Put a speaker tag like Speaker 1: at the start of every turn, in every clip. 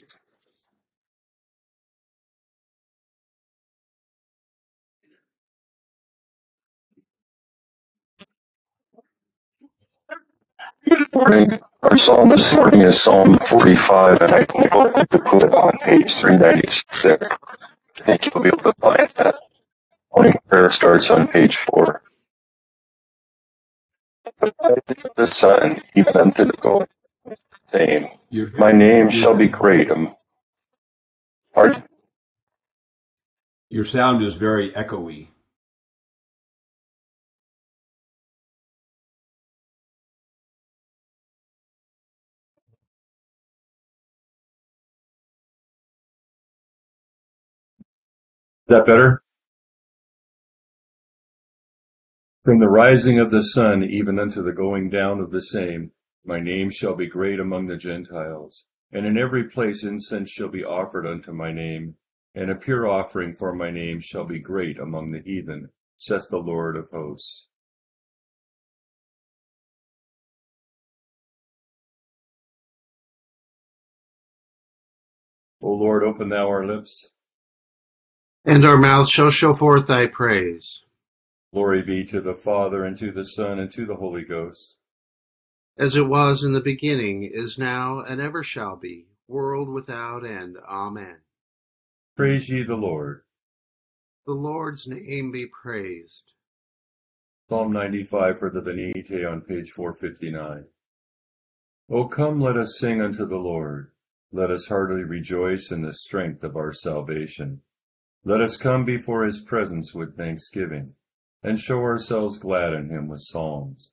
Speaker 1: Good morning. Our psalm this morning is Psalm 45, and I have to put it on page 396. I think you'll be able to find that. Morning prayer starts on page 4. The sun, even unto the saying, My name shall be great. am- Pardon?
Speaker 2: your sound is very echoey.
Speaker 3: Is that better? From the rising of the sun even unto the going down of the same, my name shall be great among the Gentiles, and in every place incense shall be offered unto my name, and a pure offering for my name shall be great among the heathen, saith the Lord of hosts. O Lord, open thou our lips.
Speaker 4: And our mouth shall show forth thy praise,
Speaker 3: Glory be to the Father, and to the Son, and to the Holy Ghost.
Speaker 4: As it was in the beginning, is now, and ever shall be, world without end. Amen.
Speaker 3: Praise ye the Lord.
Speaker 4: The Lord's name be praised.
Speaker 3: Psalm 95 for the Venite on page 459. O come, let us sing unto the Lord. Let us heartily rejoice in the strength of our salvation. Let us come before his presence with thanksgiving, and show ourselves glad in him with psalms.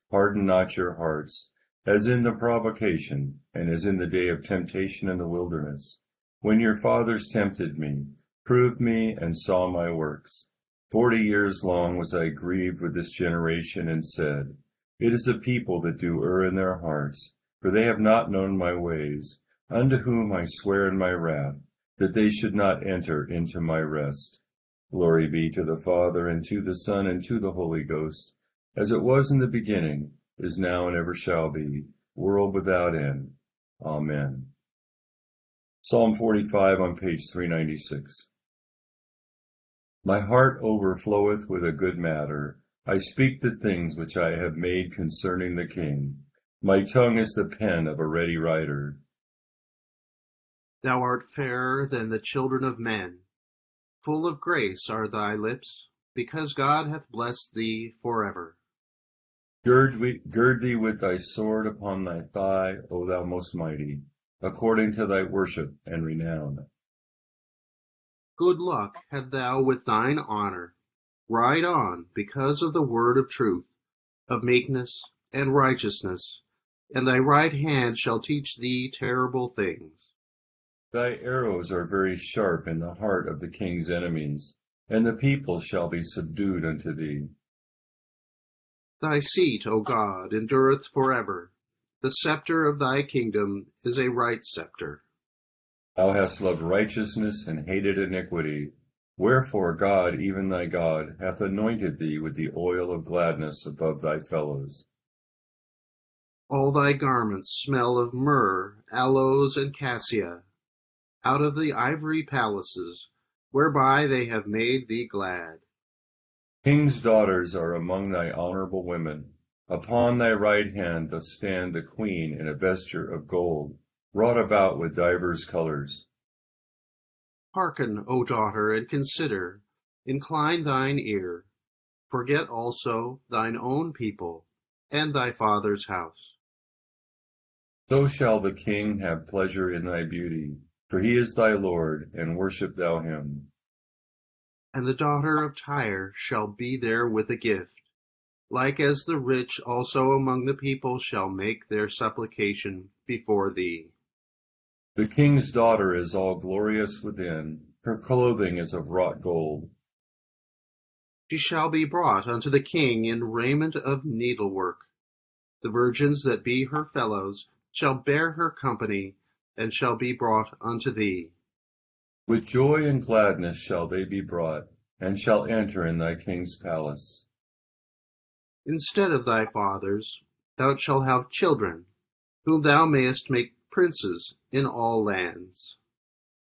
Speaker 3: harden not your hearts, as in the provocation, and as in the day of temptation in the wilderness, when your fathers tempted me, proved me, and saw my works. Forty years long was I grieved with this generation, and said, It is a people that do err in their hearts, for they have not known my ways, unto whom I swear in my wrath, that they should not enter into my rest. Glory be to the Father, and to the Son, and to the Holy Ghost, as it was in the beginning, is now, and ever shall be, world without end. Amen. Psalm 45 on page 396. My heart overfloweth with a good matter. I speak the things which I have made concerning the king. My tongue is the pen of a ready writer.
Speaker 4: Thou art fairer than the children of men. Full of grace are thy lips, because God hath blessed thee forever.
Speaker 3: Gird, we, gird thee with thy sword upon thy thigh, O thou most mighty, according to thy worship and renown.
Speaker 4: Good luck had thou with thine honor. Ride on because of the word of truth, of meekness and righteousness, and thy right hand shall teach thee terrible things.
Speaker 3: Thy arrows are very sharp in the heart of the king's enemies, and the people shall be subdued unto thee.
Speaker 4: Thy seat, O God, endureth forever. The scepter of thy kingdom is a right scepter.
Speaker 3: Thou hast loved righteousness and hated iniquity. Wherefore God, even thy God, hath anointed thee with the oil of gladness above thy fellows.
Speaker 4: All thy garments smell of myrrh, aloes, and cassia, out of the ivory palaces, whereby they have made thee glad.
Speaker 3: King's daughters are among thy honorable women. Upon thy right hand doth stand the queen in a vesture of gold, wrought about with divers colors.
Speaker 4: Hearken, O daughter, and consider. Incline thine ear. Forget also thine own people and thy father's house.
Speaker 3: So shall the king have pleasure in thy beauty, for he is thy Lord, and worship thou him.
Speaker 4: And the daughter of Tyre shall be there with a gift, like as the rich also among the people shall make their supplication before thee.
Speaker 3: The king's daughter is all glorious within, her clothing is of wrought gold.
Speaker 4: She shall be brought unto the king in raiment of needlework. The virgins that be her fellows shall bear her company, and shall be brought unto thee.
Speaker 3: With joy and gladness shall they be brought, and shall enter in thy king's palace.
Speaker 4: Instead of thy fathers, thou shalt have children, whom thou mayest make princes in all lands.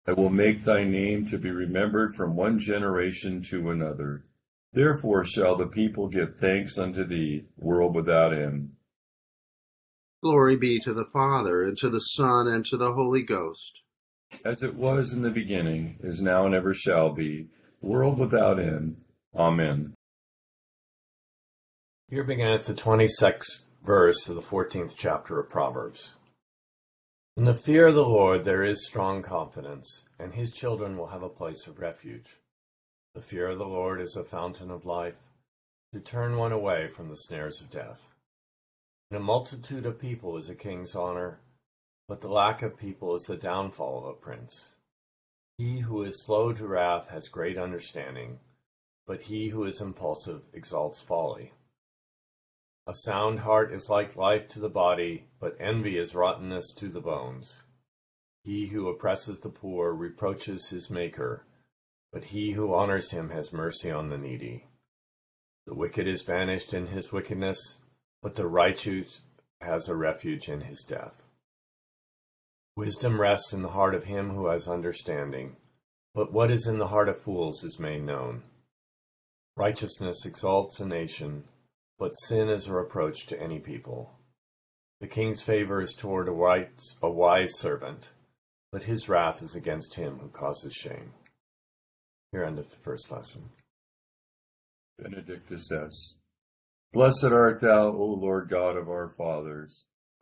Speaker 3: I will make thy name to be remembered from one generation to another. Therefore shall the people give thanks unto thee, world without end.
Speaker 4: Glory be to the Father, and to the Son, and to the Holy Ghost.
Speaker 3: As it was in the beginning, is now, and ever shall be, world without end. Amen.
Speaker 5: Here begins the 26th verse of the 14th chapter of Proverbs. In the fear of the Lord there is strong confidence, and his children will have a place of refuge. The fear of the Lord is a fountain of life, to turn one away from the snares of death. In a multitude of people is a king's honor, but the lack of people is the downfall of a prince. He who is slow to wrath has great understanding, but he who is impulsive exalts folly. A sound heart is like life to the body, but envy is rottenness to the bones. He who oppresses the poor reproaches his Maker, but he who honors him has mercy on the needy. The wicked is banished in his wickedness, but the righteous has a refuge in his death. Wisdom rests in the heart of him who has understanding, but what is in the heart of fools is made known. Righteousness exalts a nation, but sin is a reproach to any people. The king's favor is toward a, right, a wise servant, but his wrath is against him who causes shame. Here endeth the first lesson.
Speaker 3: Benedictus es. Blessed art thou, O Lord God of our fathers,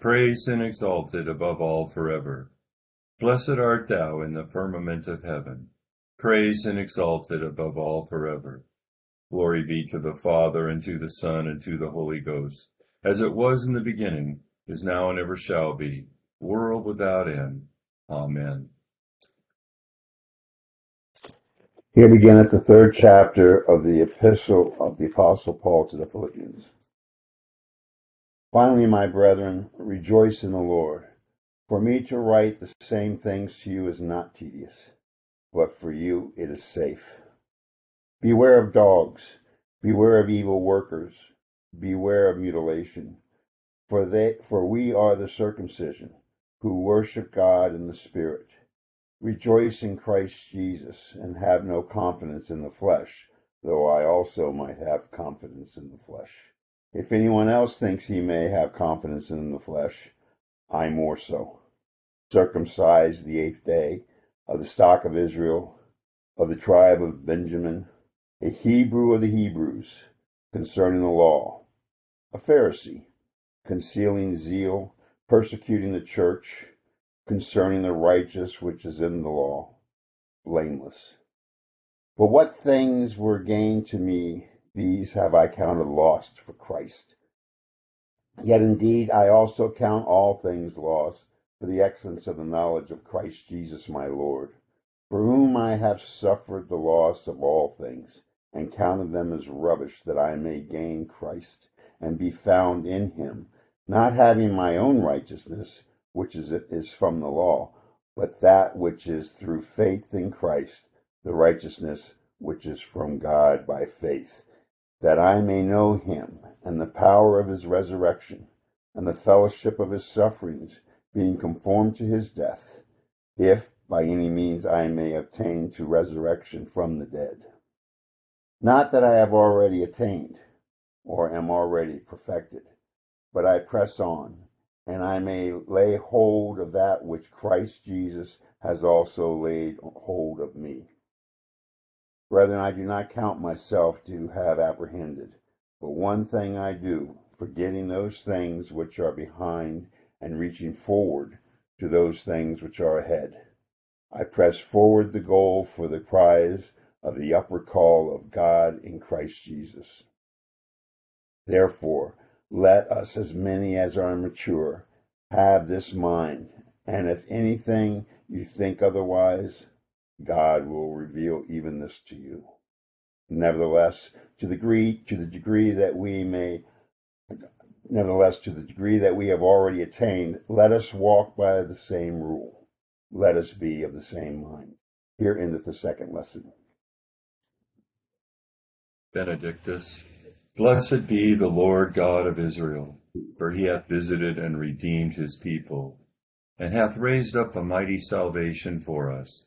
Speaker 3: praised and exalted above all forever. Blessed art thou in the firmament of heaven, praised and exalted above all forever. Glory be to the Father, and to the Son, and to the Holy Ghost, as it was in the beginning, is now, and ever shall be, world without end. Amen.
Speaker 6: Here beginneth the third chapter of the epistle of the Apostle Paul to the Philippians. Finally, my brethren, rejoice in the Lord. For me to write the same things to you is not tedious, but for you it is safe. Beware of dogs, beware of evil workers, beware of mutilation, for they for we are the circumcision, who worship God in the Spirit Rejoice in Christ Jesus, and have no confidence in the flesh, though I also might have confidence in the flesh. If anyone else thinks he may have confidence in the flesh, I more so. Circumcised the eighth day, of the stock of Israel, of the tribe of Benjamin, a Hebrew of the Hebrews, concerning the law, a Pharisee, concealing zeal, persecuting the church, concerning the righteous which is in the law, blameless. But what things were gained to me, these have I counted lost for Christ. Yet indeed I also count all things lost for the excellence of the knowledge of Christ Jesus my Lord, for whom I have suffered the loss of all things, and counted them as rubbish, that I may gain Christ, and be found in him, not having my own righteousness, which is, is from the law, but that which is through faith in Christ, the righteousness which is from God by faith, that I may know him and the power of his resurrection, and the fellowship of his sufferings, being conformed to his death, if by any means I may attain to resurrection from the dead. Not that I have already attained, or am already perfected, but I press on and I may lay hold of that which Christ Jesus has also laid hold of me. Brethren, I do not count myself to have apprehended, but one thing I do, forgetting those things which are behind and reaching forward to those things which are ahead. I press forward the goal for the prize of the upward call of God in Christ Jesus. Therefore, let us, as many as are mature, have this mind, and if anything you think otherwise, God will reveal even this to you. Nevertheless, to the degree to the degree that we may nevertheless to the degree that we have already attained, let us walk by the same rule. Let us be of the same mind. Here endeth the second lesson.
Speaker 3: Benedictus, blessed be the Lord God of Israel, for he hath visited and redeemed his people, and hath raised up a mighty salvation for us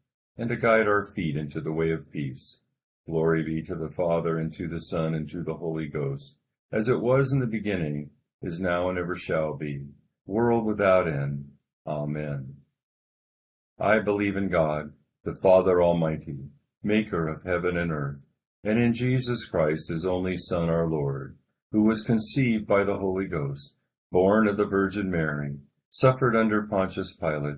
Speaker 3: and to guide our feet into the way of peace. Glory be to the Father, and to the Son, and to the Holy Ghost, as it was in the beginning, is now, and ever shall be, world without end. Amen. I believe in God, the Father Almighty, maker of heaven and earth and in Jesus Christ, his only Son, our Lord, who was conceived by the Holy Ghost, born of the Virgin Mary, suffered under Pontius Pilate,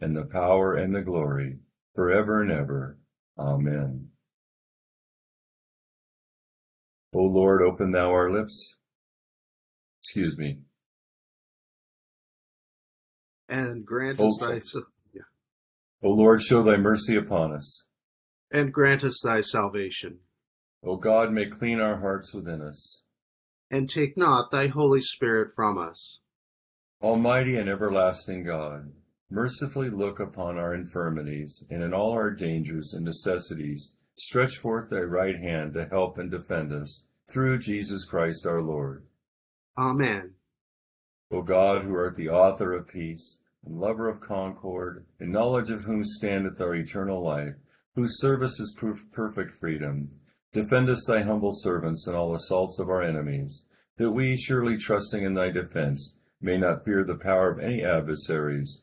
Speaker 3: and the power, and the glory, for ever and ever. Amen. O Lord, open thou our lips. Excuse me.
Speaker 4: And grant us thy yeah.
Speaker 3: o Lord, show thy mercy upon us.
Speaker 4: And grant us thy salvation.
Speaker 3: O God, may clean our hearts within us.
Speaker 4: And take not thy Holy Spirit from us.
Speaker 3: Almighty and everlasting God, mercifully look upon our infirmities, and in all our dangers and necessities, stretch forth thy right hand to help and defend us, through Jesus Christ our Lord.
Speaker 4: Amen.
Speaker 3: O God, who art the author of peace, and lover of concord, in knowledge of whom standeth our eternal life, whose service is proof perfect freedom, Defend us, thy humble servants, in all assaults of our enemies, that we, surely trusting in thy defense, may not fear the power of any adversaries,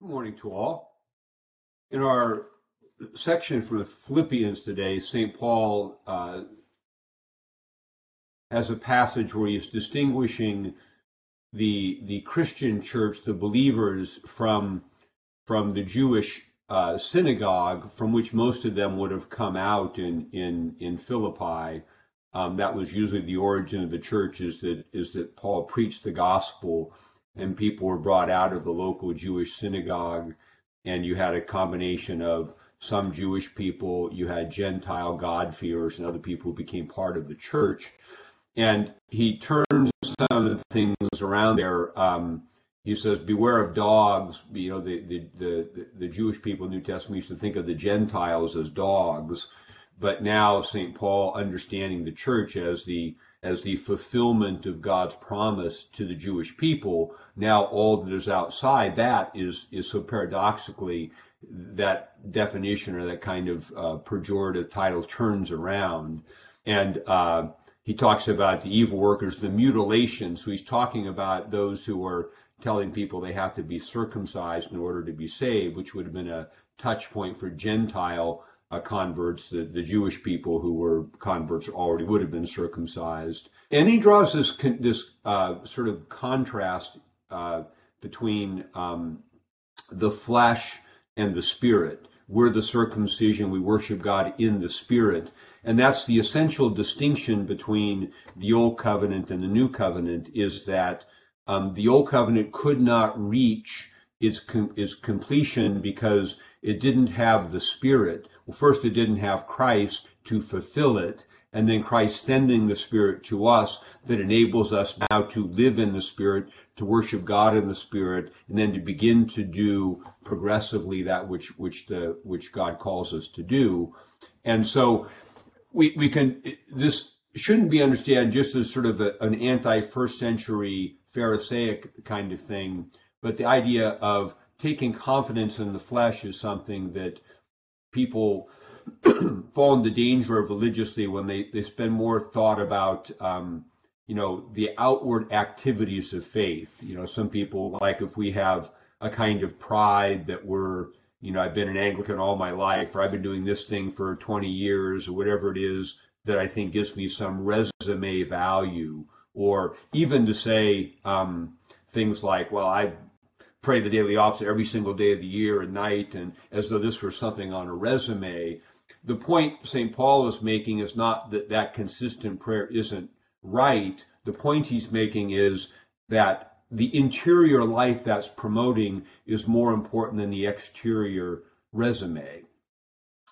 Speaker 2: Good morning to all. In our section from the Philippians today, St. Paul uh, has a passage where he's distinguishing the the Christian church, the believers, from from the Jewish uh, synagogue, from which most of them would have come out in in in Philippi. Um, that was usually the origin of the church. Is that is that Paul preached the gospel, and people were brought out of the local Jewish synagogue, and you had a combination of some Jewish people, you had Gentile God-fearers, and other people who became part of the church. And he turns some of the things around there. Um, he says, "Beware of dogs." You know, the, the the the Jewish people in the New Testament used to think of the Gentiles as dogs, but now Saint Paul, understanding the church as the as the fulfillment of God's promise to the Jewish people, now all that is outside that is is so paradoxically that definition or that kind of uh, pejorative title turns around, and uh, he talks about the evil workers, the mutilation. So he's talking about those who are telling people they have to be circumcised in order to be saved, which would have been a touch point for Gentile uh, converts, the, the Jewish people who were converts already would have been circumcised. And he draws this this uh, sort of contrast uh, between um, the flesh and the spirit. We're the circumcision, we worship God in the spirit. And that's the essential distinction between the old covenant and the new covenant is that um, the old covenant could not reach its, com- its completion because it didn't have the Spirit. Well, first, it didn't have Christ to fulfill it, and then Christ sending the Spirit to us that enables us now to live in the Spirit, to worship God in the Spirit, and then to begin to do progressively that which which the which God calls us to do. And so we we can this shouldn't be understood just as sort of a, an anti first century Pharisaic kind of thing, but the idea of taking confidence in the flesh is something that people fall into danger of religiously when they, they spend more thought about um, you know the outward activities of faith. You know some people like if we have a kind of pride that we're you know i've been an anglican all my life or i've been doing this thing for 20 years or whatever it is that i think gives me some resume value. Or even to say um, things like, well, I pray the daily office every single day of the year and night, and as though this were something on a resume. The point St. Paul is making is not that that consistent prayer isn't right. The point he's making is that the interior life that's promoting is more important than the exterior resume.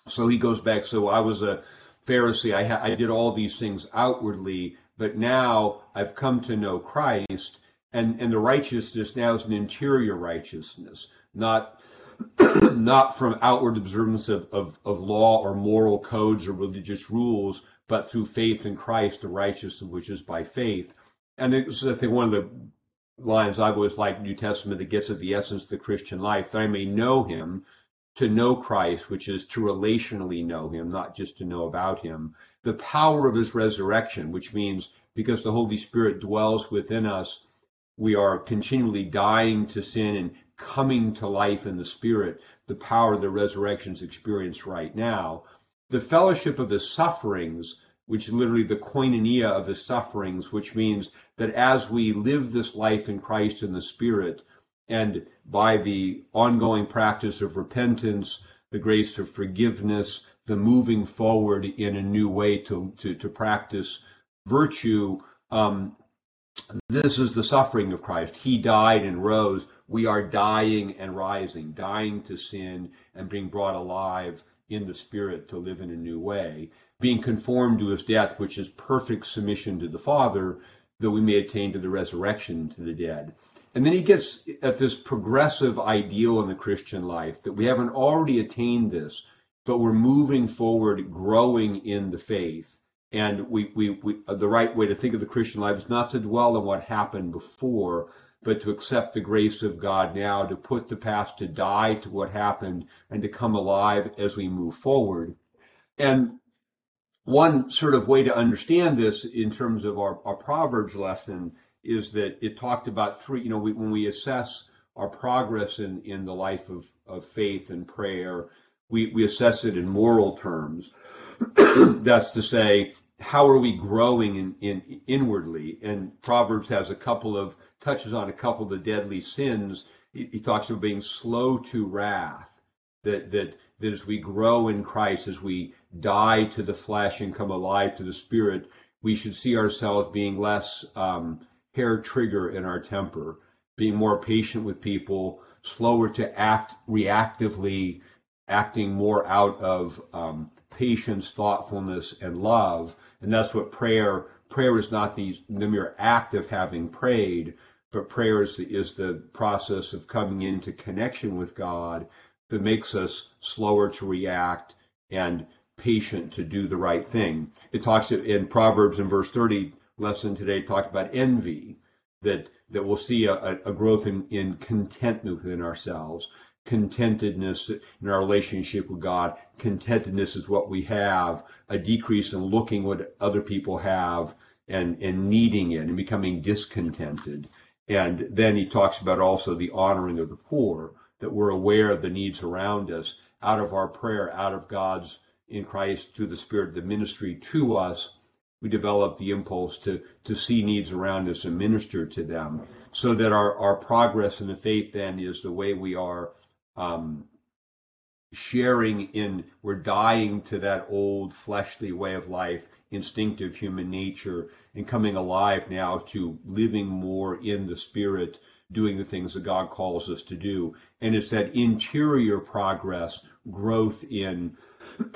Speaker 2: So he goes back, so I was a Pharisee, I, ha- I did all these things outwardly, but now I've come to know Christ, and, and the righteousness now is an interior righteousness, not not from outward observance of, of, of law or moral codes or religious rules, but through faith in Christ, the righteousness which is by faith. And it's, I think, one of the lines I've always liked New Testament that gets at the essence of the Christian life, that I may know him, to know Christ, which is to relationally know him, not just to know about him, the power of his resurrection, which means because the Holy Spirit dwells within us, we are continually dying to sin and coming to life in the Spirit, the power of the resurrection's experience right now. The fellowship of his sufferings, which is literally the koinonia of his sufferings, which means that as we live this life in Christ in the Spirit, and by the ongoing practice of repentance, the grace of forgiveness, the moving forward in a new way to, to, to practice virtue. Um, this is the suffering of Christ. He died and rose. We are dying and rising, dying to sin and being brought alive in the Spirit to live in a new way, being conformed to his death, which is perfect submission to the Father, that we may attain to the resurrection to the dead. And then he gets at this progressive ideal in the Christian life that we haven't already attained this, but we're moving forward, growing in the faith. And we, we, we, uh, the right way to think of the Christian life is not to dwell on what happened before, but to accept the grace of God now, to put the past to die to what happened, and to come alive as we move forward. And one sort of way to understand this in terms of our, our Proverbs lesson is that it talked about three, you know, we, when we assess our progress in, in the life of, of faith and prayer, we, we assess it in moral terms. That's to say, how are we growing in, in inwardly? And Proverbs has a couple of touches on a couple of the deadly sins. He, he talks about being slow to wrath. That that that as we grow in Christ, as we die to the flesh and come alive to the spirit, we should see ourselves being less um, hair trigger in our temper, being more patient with people, slower to act reactively, acting more out of um, patience, thoughtfulness, and love. And that's what prayer. Prayer is not the, the mere act of having prayed, but prayer is the, is the process of coming into connection with God that makes us slower to react and patient to do the right thing. It talks in Proverbs in verse 30 lesson today talked about envy that that we'll see a, a growth in, in contentment within ourselves contentedness in our relationship with God. Contentedness is what we have, a decrease in looking what other people have and, and needing it and becoming discontented. And then he talks about also the honoring of the poor, that we're aware of the needs around us out of our prayer, out of God's in Christ through the Spirit, the ministry to us, we develop the impulse to, to see needs around us and minister to them so that our, our progress in the faith then is the way we are um, sharing in, we're dying to that old fleshly way of life, instinctive human nature, and coming alive now to living more in the spirit, doing the things that God calls us to do. And it's that interior progress, growth in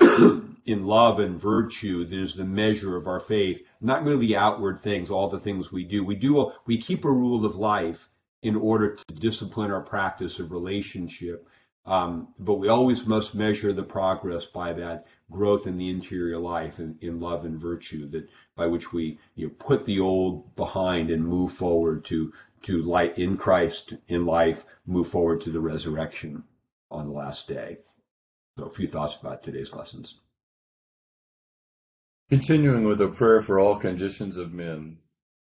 Speaker 2: in love and virtue that is the measure of our faith, not merely outward things, all the things we do. We do we keep a rule of life in order to discipline our practice of relationship. Um, but we always must measure the progress by that growth in the interior life and in, love and virtue that by which we you know, put the old behind and move forward to to light in Christ in life, move forward to the resurrection on the last day. So a few thoughts about today's lessons.
Speaker 3: Continuing with a prayer for all conditions of men.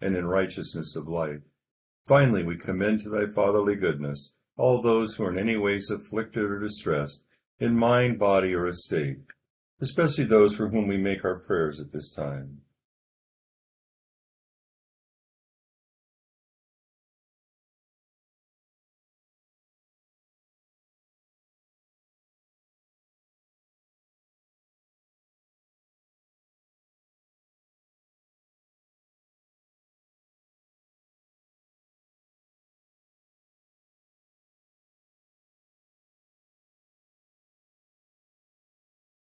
Speaker 3: and in righteousness of life. Finally, we commend to thy fatherly goodness all those who are in any ways afflicted or distressed, in mind, body, or estate, especially those for whom we make our prayers at this time.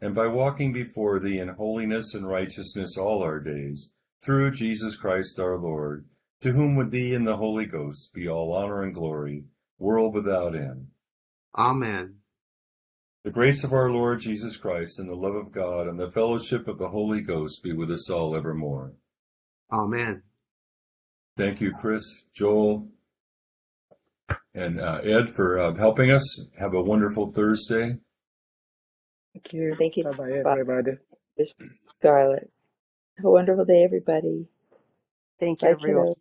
Speaker 3: and by walking before thee in holiness and righteousness all our days, through Jesus Christ our Lord, to whom with thee and the Holy Ghost be all honor and glory, world without end.
Speaker 4: Amen.
Speaker 3: The grace of our Lord Jesus Christ and the love of God and the fellowship of the Holy Ghost be with us all evermore.
Speaker 4: Amen.
Speaker 3: Thank you, Chris, Joel, and uh, Ed for uh, helping us. Have a wonderful Thursday.
Speaker 7: Thank you. Thank you,
Speaker 8: Bye-bye,
Speaker 7: Bob,
Speaker 8: everybody.
Speaker 7: Scarlett. Have a wonderful day, everybody.
Speaker 9: Thank you,
Speaker 7: Bye,
Speaker 9: everyone.
Speaker 7: kiddo.